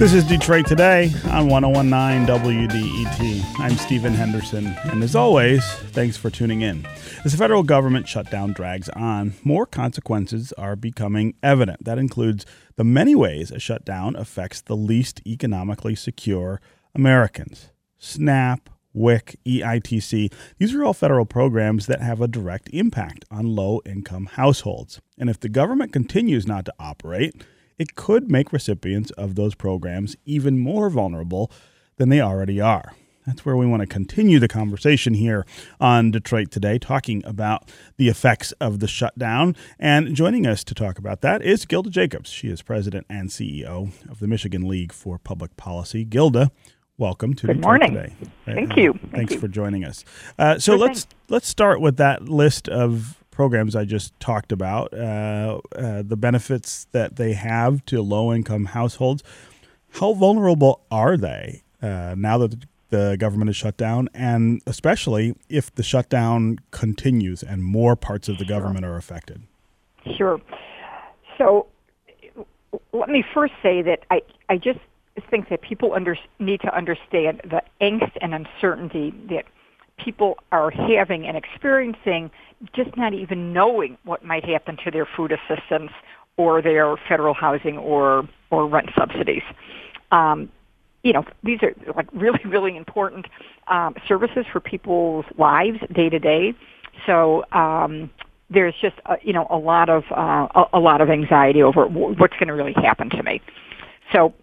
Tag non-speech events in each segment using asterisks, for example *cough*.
This is Detroit Today on 1019 WDET. I'm Stephen Henderson, and as always, thanks for tuning in. As the federal government shutdown drags on, more consequences are becoming evident. That includes the many ways a shutdown affects the least economically secure Americans. SNAP, WIC, EITC, these are all federal programs that have a direct impact on low income households. And if the government continues not to operate, it could make recipients of those programs even more vulnerable than they already are. That's where we want to continue the conversation here on Detroit Today, talking about the effects of the shutdown. And joining us to talk about that is Gilda Jacobs. She is president and CEO of the Michigan League for Public Policy. Gilda, welcome to Good Detroit morning. Today. Thank Uh, you. Thanks Thank you. for joining us. Uh, so let's let's start with that list of programs I just talked about, uh, uh, the benefits that they have to low income households. How vulnerable are they uh, now that the government is shut down, and especially if the shutdown continues and more parts of the government are affected? Sure. So let me first say that I, I just think that people under, need to understand the angst and uncertainty that people are having and experiencing, just not even knowing what might happen to their food assistance or their federal housing or, or rent subsidies. Um, you know, these are like really, *laughs* really important um, services for people's lives day to day. So um, there's just uh, you know a lot of uh, a, a lot of anxiety over what's going to really happen to me. So,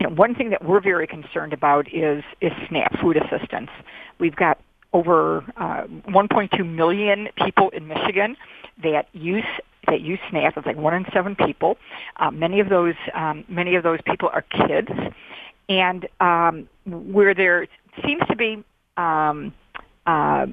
you know, one thing that we're very concerned about is is SNAP food assistance. We've got over uh, 1.2 million people in Michigan that use that use SNAP. It's like one in seven people. Uh, many of those um, many of those people are kids, and um, where there seems to be um, uh,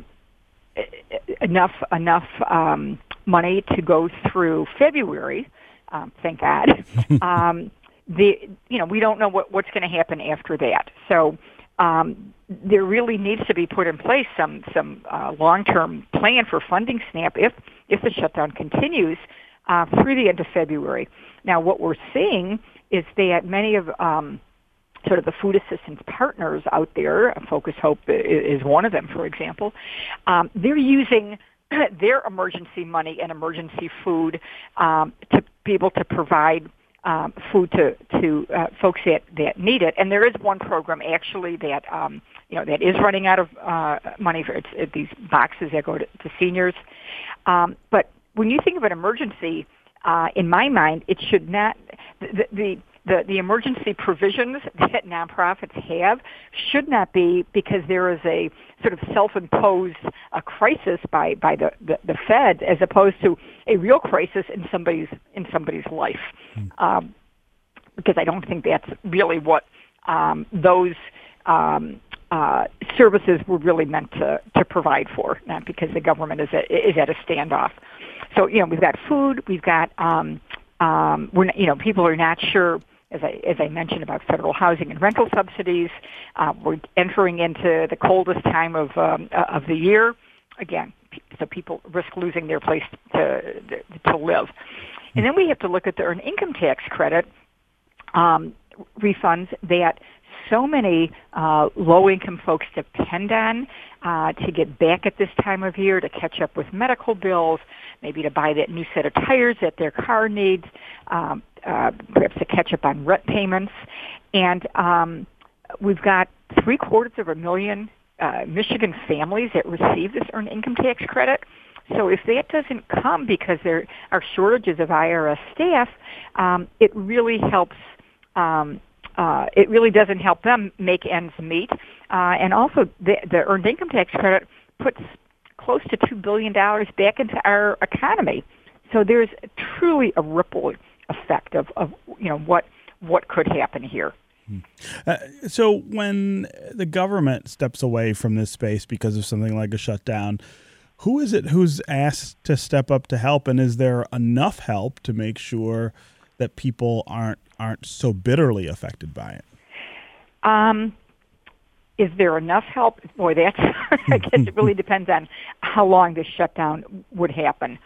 enough enough um, money to go through February. Um, thank God. *laughs* um, the you know we don't know what, what's going to happen after that. So um, there really needs to be put in place some some uh, long term plan for funding SNAP if if the shutdown continues uh, through the end of February. Now what we're seeing is that many of um, sort of the food assistance partners out there, Focus Hope is one of them, for example, um, they're using *clears throat* their emergency money and emergency food um, to be able to provide um, food to to uh, folks that that need it. And there is one program actually that um, you know that is running out of uh, money for it's, it, these boxes that go to, to seniors. Um, but when you think of an emergency, uh, in my mind, it should not the, the the, the emergency provisions that nonprofits have should not be because there is a sort of self-imposed uh, crisis by, by the, the, the Fed as opposed to a real crisis in somebody's in somebody's life. Um, because I don't think that's really what um, those um, uh, services were really meant to, to provide for, not because the government is at, is at a standoff. So you know we've got food, we've got um, um, we're you know people are not sure as I as I mentioned about federal housing and rental subsidies. Uh, we're entering into the coldest time of um, uh, of the year. Again, so people risk losing their place to to live. And then we have to look at the earned income tax credit um, refunds that so many uh, low-income folks depend on uh, to get back at this time of year to catch up with medical bills, maybe to buy that new set of tires that their car needs, um, uh, perhaps to catch up on rent payments, and um, we've got three quarters of a million uh, Michigan families that receive this earned income tax credit. So if that doesn't come because there are shortages of IRS staff, um, it really helps. Um, uh, it really doesn't help them make ends meet, uh, and also the, the earned income tax credit puts close to two billion dollars back into our economy. So there's truly a ripple effect of, of you know what what could happen here. Uh, so when the government steps away from this space because of something like a shutdown, who is it who's asked to step up to help, and is there enough help to make sure that people aren't aren't so bitterly affected by it? Um, is there enough help? Boy, that's *laughs* I guess it really depends on how long this shutdown would happen,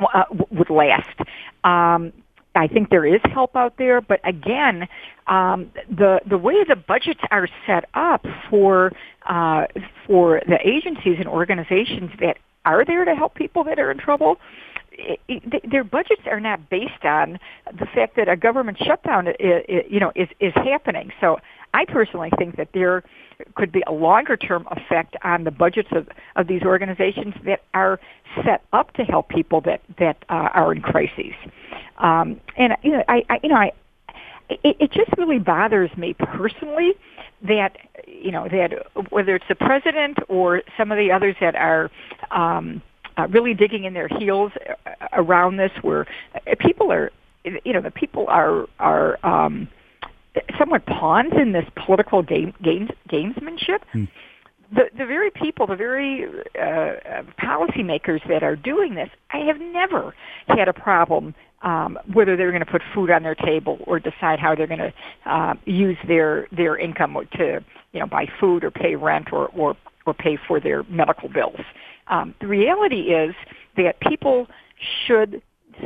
uh, would last. Um, I think there is help out there, but again, um, the the way the budgets are set up for uh, for the agencies and organizations that are there to help people that are in trouble, it, it, their budgets are not based on the fact that a government shutdown, you know, is is happening. So I personally think that there could be a longer term effect on the budgets of, of these organizations that are set up to help people that that uh, are in crises. Um, and you know, I, I you know, I it, it just really bothers me personally that you know that whether it's the president or some of the others that are um, uh, really digging in their heels around this, where people are, you know, the people are are um, somewhat pawns in this political game, games, gamesmanship. Hmm. The, the very people, the very uh, uh, policymakers that are doing this, I have never had a problem um, whether they're going to put food on their table or decide how they're going to uh, use their their income to you know buy food or pay rent or or, or pay for their medical bills. Um, the reality is that people should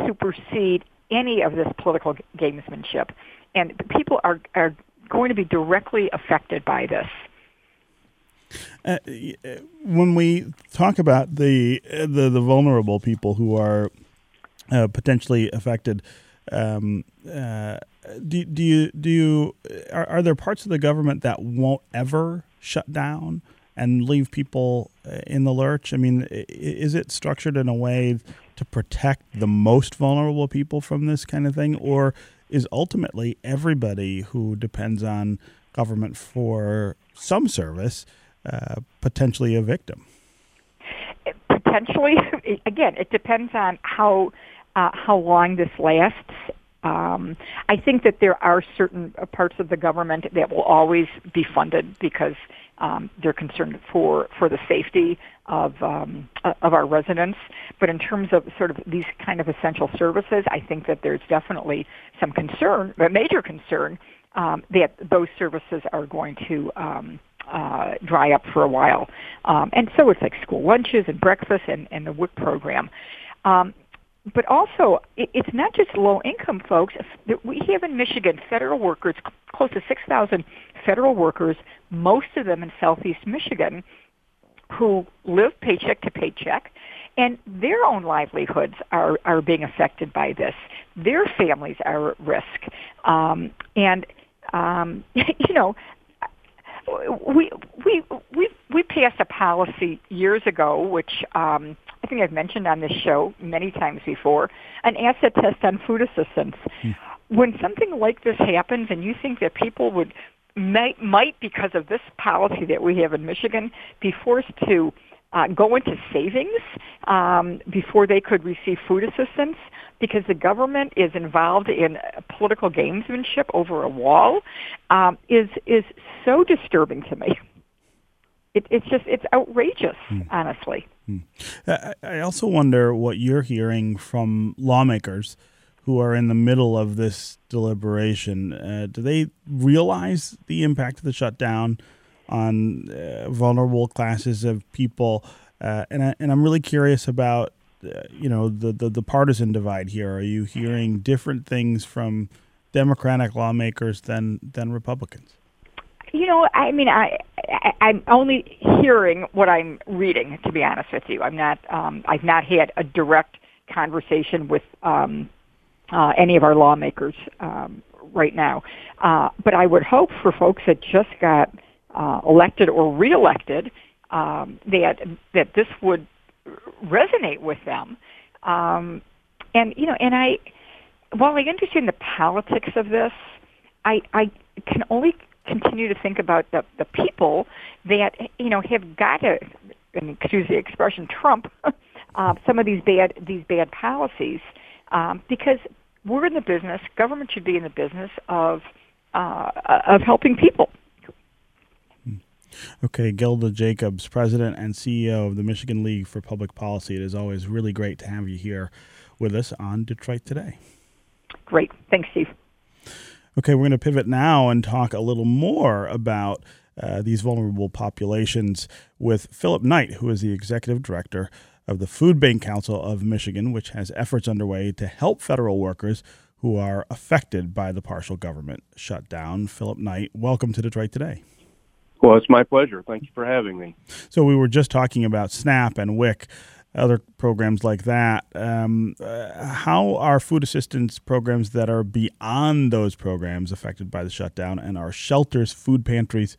supersede any of this political gamesmanship and people are are going to be directly affected by this. Uh, when we talk about the the, the vulnerable people who are uh, potentially affected, um, uh, do, do you do you are, are there parts of the government that won't ever shut down and leave people uh, in the lurch? I mean, is it structured in a way to protect the most vulnerable people from this kind of thing, or is ultimately everybody who depends on government for some service uh, potentially a victim? Potentially, *laughs* again, it depends on how uh, how long this lasts. Um, I think that there are certain parts of the government that will always be funded because um, they're concerned for for the safety of um, of our residents. But in terms of sort of these kind of essential services, I think that there's definitely some concern, a major concern, um, that those services are going to um, uh, dry up for a while. Um, and so it's like school lunches and breakfast and, and the WIC program. Um, but also, it, it's not just low income folks. We have in Michigan federal workers, close to 6,000 federal workers, most of them in southeast Michigan, who live paycheck to paycheck, and their own livelihoods are, are being affected by this. Their families are at risk. Um, and, um, *laughs* you know, we, we, we, we passed a policy years ago, which um, I think I've mentioned on this show many times before, an asset test on food assistance. Hmm. When something like this happens and you think that people would might, might because of this policy that we have in Michigan, be forced to uh, go into savings um, before they could receive food assistance because the government is involved in political gamesmanship over a wall um, is is so disturbing to me. It, it's just it's outrageous, hmm. honestly. Hmm. I also wonder what you're hearing from lawmakers who are in the middle of this deliberation. Uh, do they realize the impact of the shutdown on uh, vulnerable classes of people? Uh, and I, and I'm really curious about uh, you know the, the the partisan divide here. Are you hearing different things from Democratic lawmakers than than Republicans? You know, I mean, I, I'm only hearing what I'm reading. To be honest with you, I'm not. Um, I've not had a direct conversation with um, uh, any of our lawmakers um, right now. Uh, but I would hope for folks that just got uh, elected or reelected um, that that this would resonate with them. Um, and you know, and I, while I understand the politics of this, I I can only continue to think about the the people that you know have got to, and excuse the expression, trump *laughs* uh, some of these bad these bad policies um, because we're in the business. Government should be in the business of uh, of helping people. Okay, Gilda Jacobs, President and CEO of the Michigan League for Public Policy. It is always really great to have you here with us on Detroit Today. Great. Thanks, Steve. Okay, we're going to pivot now and talk a little more about uh, these vulnerable populations with Philip Knight, who is the Executive Director of the Food Bank Council of Michigan, which has efforts underway to help federal workers who are affected by the partial government shutdown. Philip Knight, welcome to Detroit Today. Well, it's my pleasure. Thank you for having me. So, we were just talking about SNAP and WIC, other programs like that. Um, uh, how are food assistance programs that are beyond those programs affected by the shutdown, and are shelters, food pantries,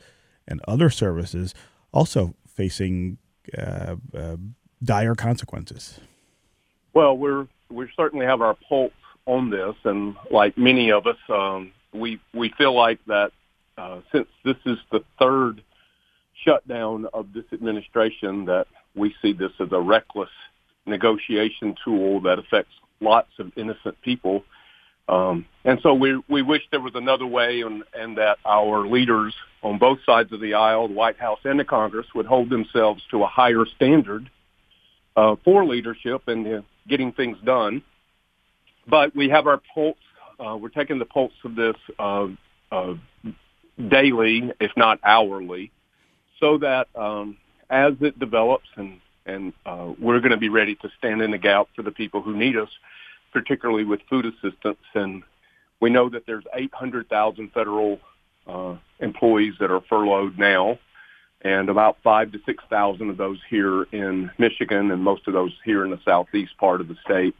and other services also facing uh, uh, dire consequences? Well, we're we certainly have our pulse on this, and like many of us, um, we we feel like that uh, since this is the third shutdown of this administration, that we see this as a reckless negotiation tool that affects lots of innocent people. Um, and so we we wish there was another way, and, and that our leaders on both sides of the aisle, the White House and the Congress, would hold themselves to a higher standard uh, for leadership and uh, getting things done. But we have our pulse. Uh, we're taking the pulse of this uh, daily, if not hourly, so that um, as it develops and and uh, we're going to be ready to stand in the gap for the people who need us, particularly with food assistance. And we know that there's 800,000 federal uh, employees that are furloughed now, and about five to six thousand of those here in Michigan, and most of those here in the southeast part of the state.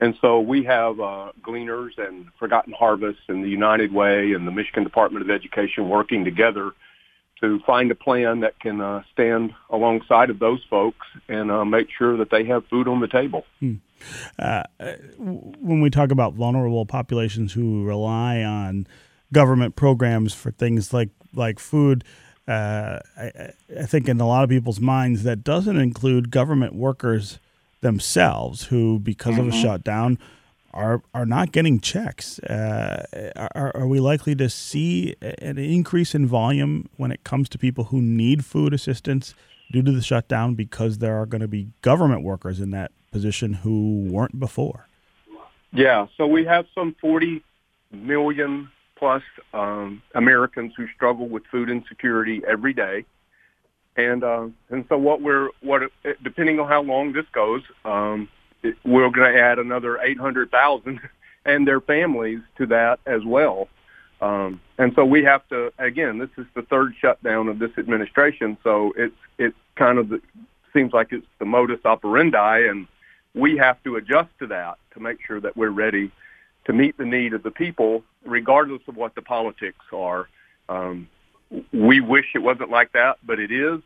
And so we have uh, Gleaners and Forgotten Harvest and the United Way and the Michigan Department of Education working together to find a plan that can uh, stand alongside of those folks and uh, make sure that they have food on the table. Hmm. Uh, when we talk about vulnerable populations who rely on government programs for things like like food, uh, I, I, think in a lot of people's minds that doesn't include government workers themselves who, because mm-hmm. of a mm-hmm. shutdown, are are not getting checks. Uh, are, are we likely to see an increase in volume when it comes to people who need food assistance due to the shutdown because there are going to be government workers in that position who weren't before? Yeah, so we have some 40 million plus um, Americans who struggle with food insecurity every day. And uh, and so what we're what depending on how long this goes, um, it, we're going to add another eight hundred thousand *laughs* and their families to that as well. Um, and so we have to again. This is the third shutdown of this administration, so it's it's kind of the, seems like it's the modus operandi, and we have to adjust to that to make sure that we're ready to meet the need of the people, regardless of what the politics are. Um, we wish it wasn't like that, but it is.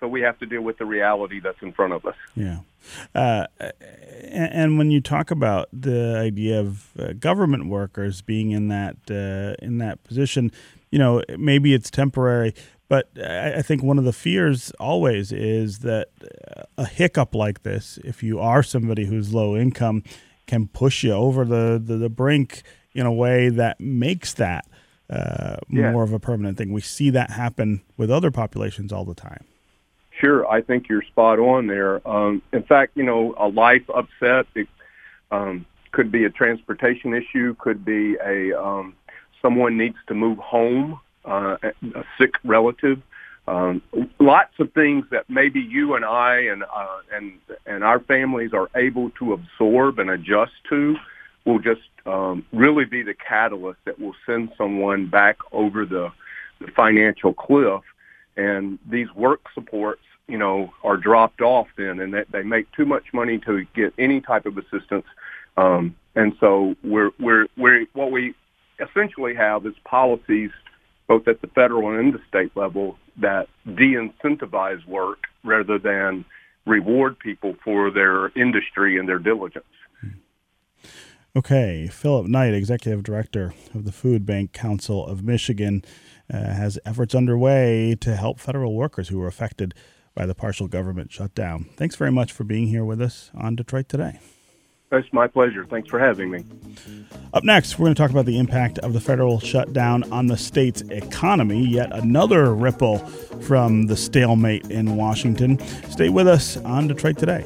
So we have to deal with the reality that's in front of us. Yeah. Uh, and, when you talk about the idea of uh, government workers being in that uh, in that position, you know, maybe it's temporary, but I, I think one of the fears always is that a hiccup like this, if you are somebody who's low income, can push you over the, the, the brink in a way that makes that uh, yeah. more of a permanent thing. We see that happen with other populations all the time. Sure, I think you're spot on there. Um, in fact, you know, a life upset it, um, could be a transportation issue, could be a um, someone needs to move home, uh, a sick relative. Um, lots of things that maybe you and I and uh, and and our families are able to absorb and adjust to will just um, really be the catalyst that will send someone back over the, the financial cliff. And these work supports, you know, are dropped off then, and that they make too much money to get any type of assistance. Um, and so we're we're we're what we essentially have is policies both at the federal and the state level that de-incentivize work rather than reward people for their industry and their diligence. Okay, Philip Knight, Executive Director of the Food Bank Council of Michigan, uh, has efforts underway to help federal workers who were affected by the partial government shutdown. Thanks very much for being here with us on Detroit Today. It's my pleasure. Thanks for having me. Up next, we're going to talk about the impact of the federal shutdown on the state's economy, yet another ripple from the stalemate in Washington. Stay with us on Detroit Today.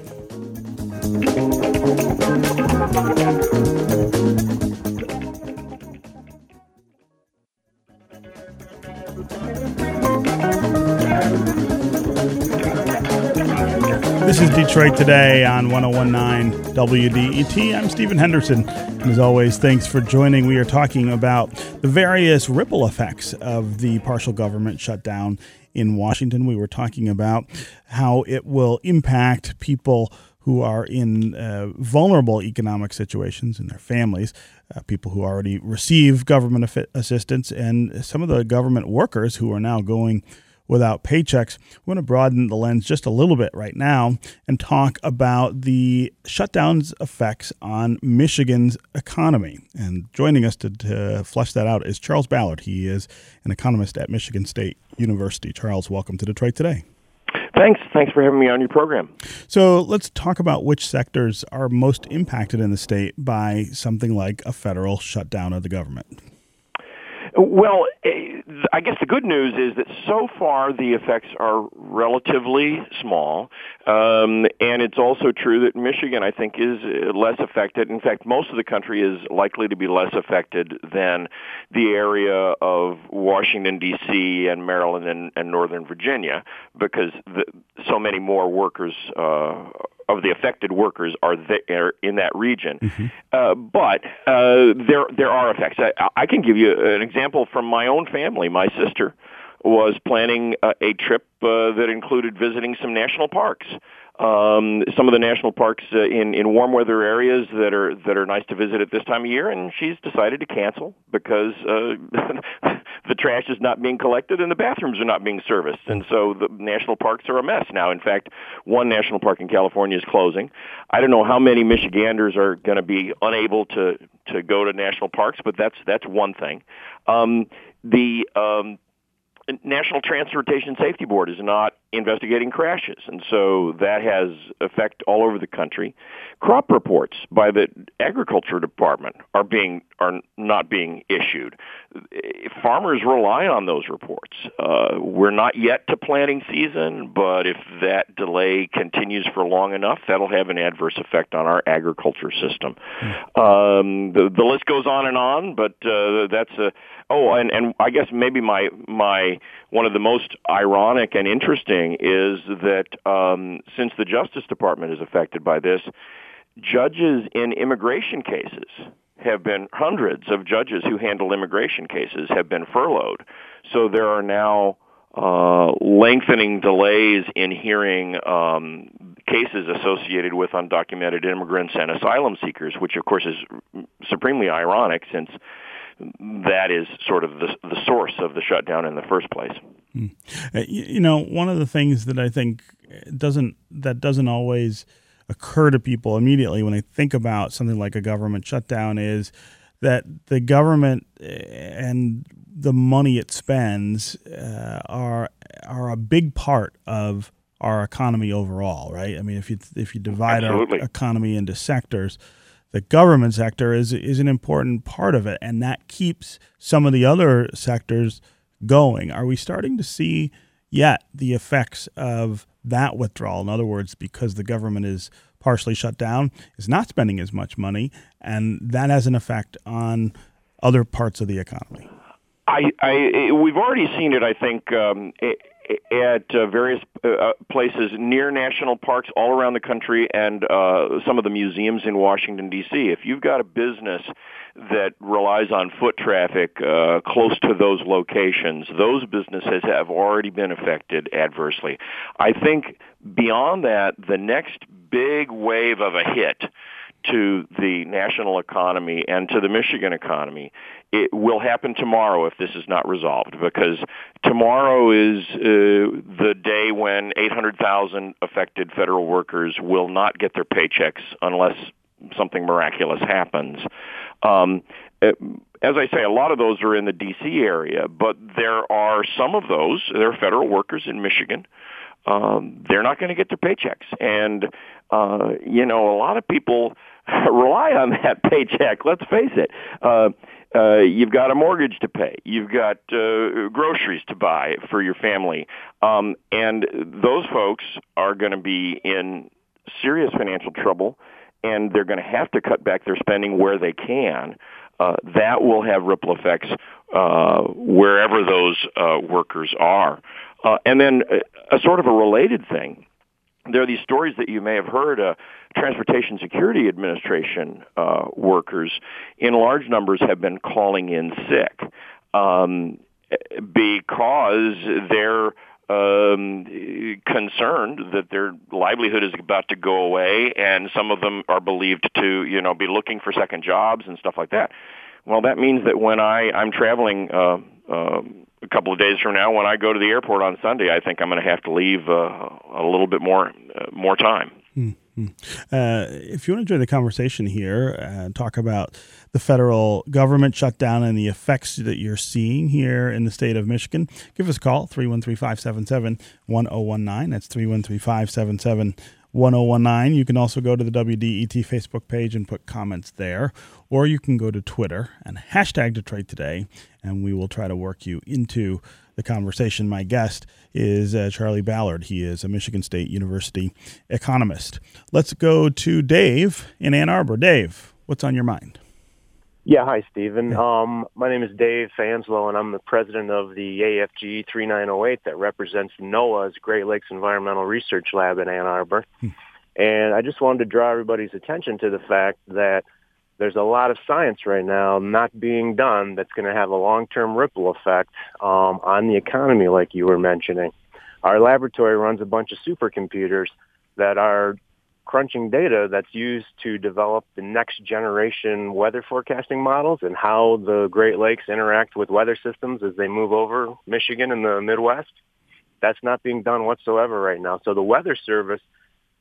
Detroit Today on 1019 WDET. I'm Stephen Henderson. And as always, thanks for joining. We are talking about the various ripple effects of the partial government shutdown in Washington. We were talking about how it will impact people who are in uh, vulnerable economic situations and their families, uh, people who already receive government assistance, and some of the government workers who are now going without paychecks. We want to broaden the lens just a little bit right now and talk about the shutdown's effects on Michigan's economy. And joining us to, to flesh that out is Charles Ballard. He is an economist at Michigan State University. Charles, welcome to Detroit Today. Thanks. Thanks for having me on your program. So let's talk about which sectors are most impacted in the state by something like a federal shutdown of the government. Well, eh, I guess the good news is that so far the effects are relatively small, um, and it's also true that Michigan, I think, is eh, less affected. In fact, most of the country is likely to be less affected than the area of Washington D.C. and Maryland and, and Northern Virginia, because the, so many more workers uh, of the affected workers are there in that region. Mm-hmm. Uh, but uh, there there are effects. I, I can give you an example from my own family. My sister was planning a, a trip uh, that included visiting some national parks um, some of the national parks uh, in in warm weather areas that are that are nice to visit at this time of year, and she's decided to cancel because uh, *laughs* the trash is not being collected and the bathrooms are not being serviced, and so the national parks are a mess now. In fact, one national park in California is closing. I don't know how many Michiganders are going to be unable to to go to national parks, but that's that's one thing. Um, the um, National Transportation Safety Board is not investigating crashes, and so that has effect all over the country. Crop reports by the Agriculture Department are being are not being issued. Farmers rely on those reports. Uh, we're not yet to planting season, but if that delay continues for long enough, that'll have an adverse effect on our agriculture system. Mm. Um, the, the list goes on and on, but uh, that's a Oh, and and I guess maybe my my one of the most ironic and interesting is that um, since the Justice Department is affected by this, judges in immigration cases have been hundreds of judges who handle immigration cases have been furloughed. So there are now uh, lengthening delays in hearing um, cases associated with undocumented immigrants and asylum seekers, which of course is supremely ironic since that is sort of the, the source of the shutdown in the first place. Mm. You know, one of the things that I think doesn't that doesn't always occur to people immediately when they think about something like a government shutdown is that the government eh, and the money it spends uh, are are a big part of our economy overall, right? I mean, if you if you divide Absolutely. our economy into sectors, the government sector is is an important part of it, and that keeps some of the other sectors going. Are we starting to see yet the effects of that withdrawal? In other words, because the government is partially shut down, is not spending as much money, and that has an effect on other parts of the economy. I, I we've already seen it. I think um, at uh, various uh, uh, places near national parks all around the country and uh, some of the museums in Washington D.C. If you've got a business that relies on foot traffic uh, close to those locations, those businesses have already been affected adversely. I think beyond that, the next big wave of a hit to the national economy and to the Michigan economy it will happen tomorrow if this is not resolved because tomorrow is uh, the day when 800,000 affected federal workers will not get their paychecks unless something miraculous happens. Um, as I say, a lot of those are in the D.C. area, but there are some of those, there are federal workers in Michigan. Um, they're not going to get their paychecks. And, uh, you know, a lot of people *laughs* rely on that *laughs* paycheck, let's face it. Uh, uh, you've got a mortgage to pay. You've got uh, groceries to buy for your family. Um, and those folks are going to be in serious financial trouble, and they're going to have to cut back their spending where they can. Uh, that will have ripple effects uh, wherever those uh, workers are. Uh, and then a, a sort of a related thing there are these stories that you may have heard. Uh, Transportation Security Administration uh, workers, in large numbers, have been calling in sick um, because they're um, concerned that their livelihood is about to go away, and some of them are believed to, you know, be looking for second jobs and stuff like that. Well, that means that when I I'm traveling. Uh, uh, a couple of days from now, when I go to the airport on Sunday, I think I'm going to have to leave uh, a little bit more uh, more time. Mm-hmm. Uh, if you want to join the conversation here, uh, talk about the federal government shutdown and the effects that you're seeing here in the state of Michigan, give us a call 313 577 1019. That's 313 577 1019. You can also go to the WDET Facebook page and put comments there, or you can go to Twitter and hashtag Detroit Today, and we will try to work you into the conversation. My guest is uh, Charlie Ballard. He is a Michigan State University economist. Let's go to Dave in Ann Arbor. Dave, what's on your mind? Yeah, hi, Stephen. Um, my name is Dave Fanslow, and I'm the president of the AFG 3908 that represents NOAA's Great Lakes Environmental Research Lab in Ann Arbor. Hmm. And I just wanted to draw everybody's attention to the fact that there's a lot of science right now not being done that's going to have a long-term ripple effect um, on the economy, like you were mentioning. Our laboratory runs a bunch of supercomputers that are crunching data that's used to develop the next generation weather forecasting models and how the Great Lakes interact with weather systems as they move over Michigan and the Midwest. That's not being done whatsoever right now. So the Weather Service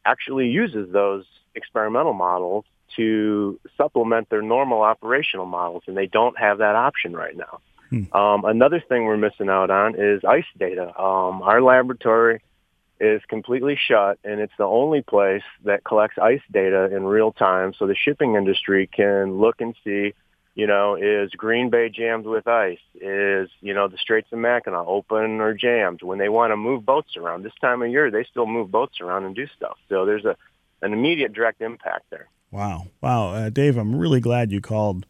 actually uses those experimental models to supplement their normal operational models, and they don't have that option right now. Hmm. Um, another thing we're missing out on is ice data. Um, our laboratory is completely shut, and it's the only place that collects ice data in real time, so the shipping industry can look and see, you know, is Green Bay jammed with ice? Is you know the Straits of Mackinac open or jammed? When they want to move boats around this time of year, they still move boats around and do stuff. So there's a an immediate direct impact there. Wow. Wow. Uh, Dave, I'm really glad you called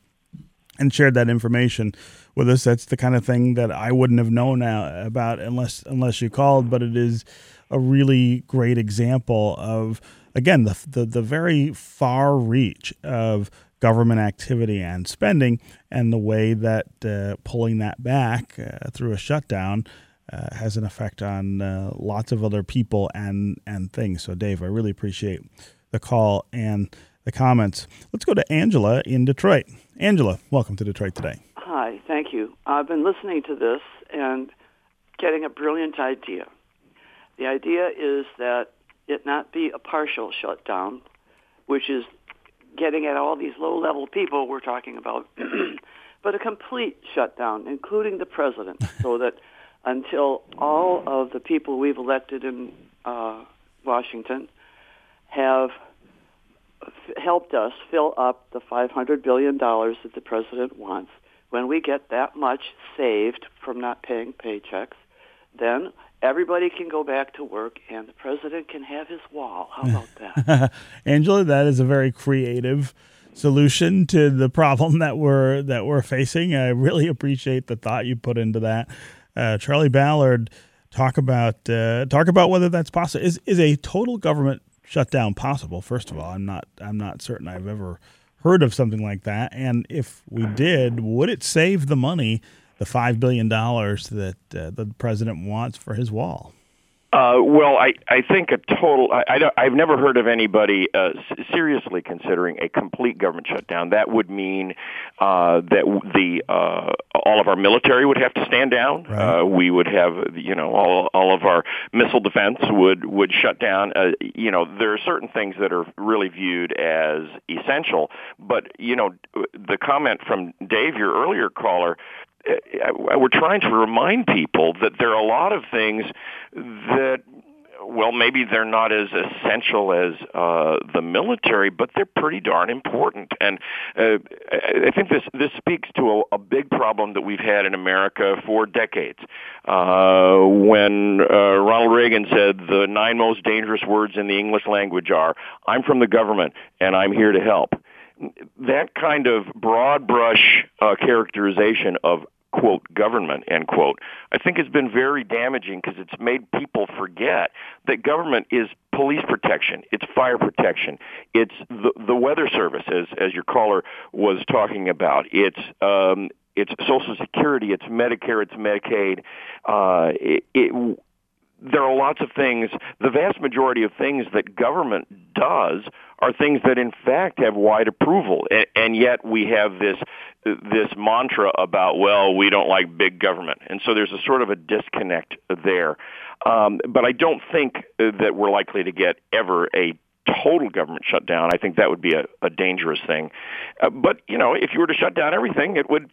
and shared that information with us. That's the kind of thing that I wouldn't have known uh, about unless unless you called, but it is a really great example of again the the, the very far reach of government activity and spending and the way that uh, pulling that back uh, through a shutdown uh, has an effect on uh, lots of other people and and things. So Dave, I really appreciate the call and the comments. Let's go to Angela in Detroit. Angela, welcome to Detroit today. Hi, thank you. I've been listening to this and getting a brilliant idea. The idea is that it not be a partial shutdown, which is getting at all these low-level people we're talking about, *clears throat* but a complete shutdown, including the president, *laughs* so that until all of the people we've elected in uh, Washington have helped us fill up the $500 billion that the president wants. When we get that much saved from not paying paychecks, then everybody can go back to work and the president can have his wall. How *laughs* about that? Angela, that is a very creative solution to the problem that we're that we're facing. I really appreciate the thought you put into that. Uh, Charlie Ballard, talk about uh, talk about whether that's possible. Is is a total government shutdown possible? First of all, I'm not I'm not certain I've ever heard of something like that. And if we did, would it save the money, the five billion dollars that uh, the president wants for his wall? Uh, well, I, I think a total. I, I have never heard of anybody uh, seriously considering a complete government shutdown. That would mean uh, that the uh, all of our military would have to stand down. Right. Uh, we would have, you know, all all of our missile defense would would shut down. Uh, you know, there are certain things that are really viewed as essential. But you know, the comment from Dave, your earlier caller, we're trying to remind people that there are a lot of things that well, maybe they're not as essential as uh, the military, but they're pretty darn important. And uh, I think this this speaks to a, a big problem that we've had in America for decades. Uh, when uh, Ronald Reagan said the nine most dangerous words in the English language are "I'm from the government and I'm here to help." That kind of broad brush uh, characterization of quote government end quote i think has been very damaging because it's made people forget that government is police protection, it's fire protection, it's the, the weather service, as as your caller was talking about. It's um, it's Social Security, it's Medicare, it's Medicaid. Uh, it, it, there are lots of things. The vast majority of things that government does are things that, in fact, have wide approval, and, and yet we have this this mantra about well, we don't like big government, and so there's a sort of a disconnect there. Um, but I don't think that we're likely to get ever a total government shutdown. I think that would be a, a dangerous thing. Uh, but you know, if you were to shut down everything, it would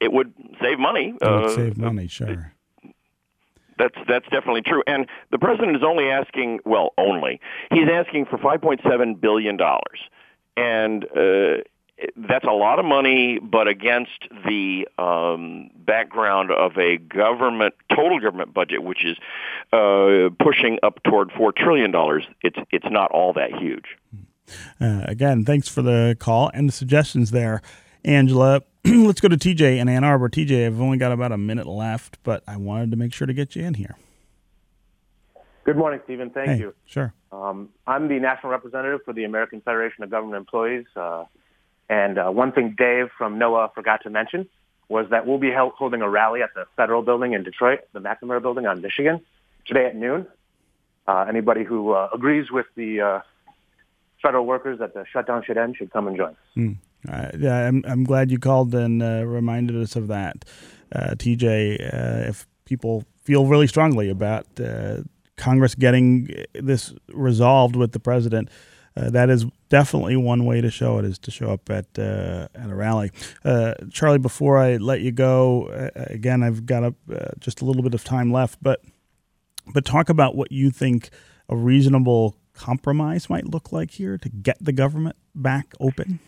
it would save money. It would uh, save money, sure. That's that's definitely true. And the president is only asking, well, only he's asking for 5.7 billion dollars, and uh, that's a lot of money. But against the um, background of a government total government budget, which is uh, pushing up toward four trillion dollars, it's it's not all that huge. Uh, again, thanks for the call and the suggestions there, Angela. *clears throat* let's go to TJ in Ann Arbor. TJ, I've only got about a minute left, but I wanted to make sure to get you in here. Good morning, Stephen. Thank hey, you. Sure. Um, I'm the national representative for the American Federation of Government Employees. Uh, and uh, one thing Dave from NOAA forgot to mention was that we'll be held, holding a rally at the federal building in Detroit, the McNamara building on Michigan, today at noon. Uh, anybody who uh, agrees with the uh, federal workers that the shutdown should end should come and join us. Mm. Uh, yeah, I'm, I'm glad you called and uh, reminded us of that, uh, TJ. Uh, if people feel really strongly about uh, Congress getting this resolved with the president, uh, that is definitely one way to show it is to show up at at a rally. Charlie, before I let you go, again, I've got a, just a little bit of time left, but but talk about what you think a reasonable compromise might look like here to get the government back open.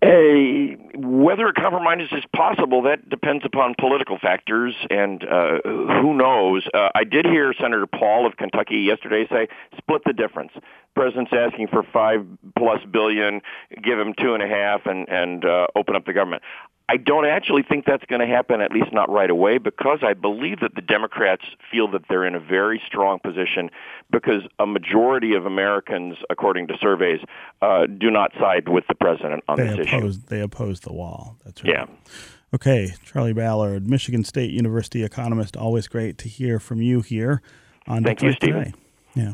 A, whether a compromise is possible, that depends upon political factors, and uh, who knows. Uh, I did hear Senator Paul of Kentucky yesterday say, "Split the difference." president's asking for five plus billion, give him two and a half, and and uh, open up the government. I don't actually think that's going to happen, at least not right away, because I believe that the Democrats feel that they're in a very strong position because a majority of Americans, according to surveys, uh, do not side with the president on they this oppose, issue. They oppose the wall. That's right. Yeah. Okay, Charlie Ballard, Michigan State University economist. Always great to hear from you here on Thank Detroit you, Stephen. Today. Yeah.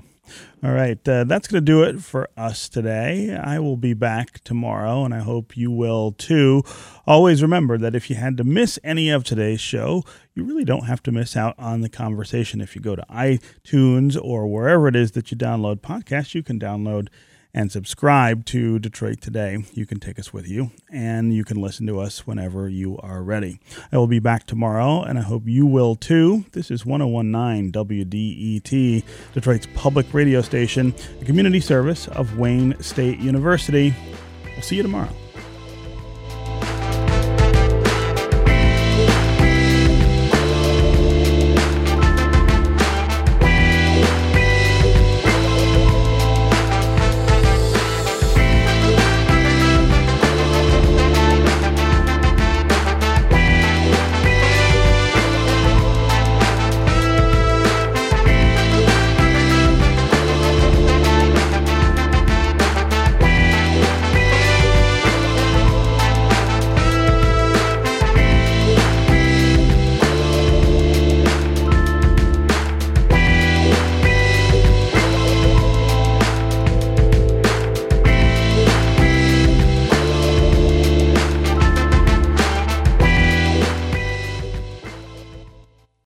All right, uh, that's going to do it for us today. I will be back tomorrow, and I hope you will too. Always remember that if you had to miss any of today's show, you really don't have to miss out on the conversation. If you go to iTunes or wherever it is that you download podcasts, you can download and subscribe to Detroit Today. You can take us with you and you can listen to us whenever you are ready. I will be back tomorrow and I hope you will too. This is 1019 WDET, Detroit's public radio station, the community service of Wayne State University. We'll see you tomorrow.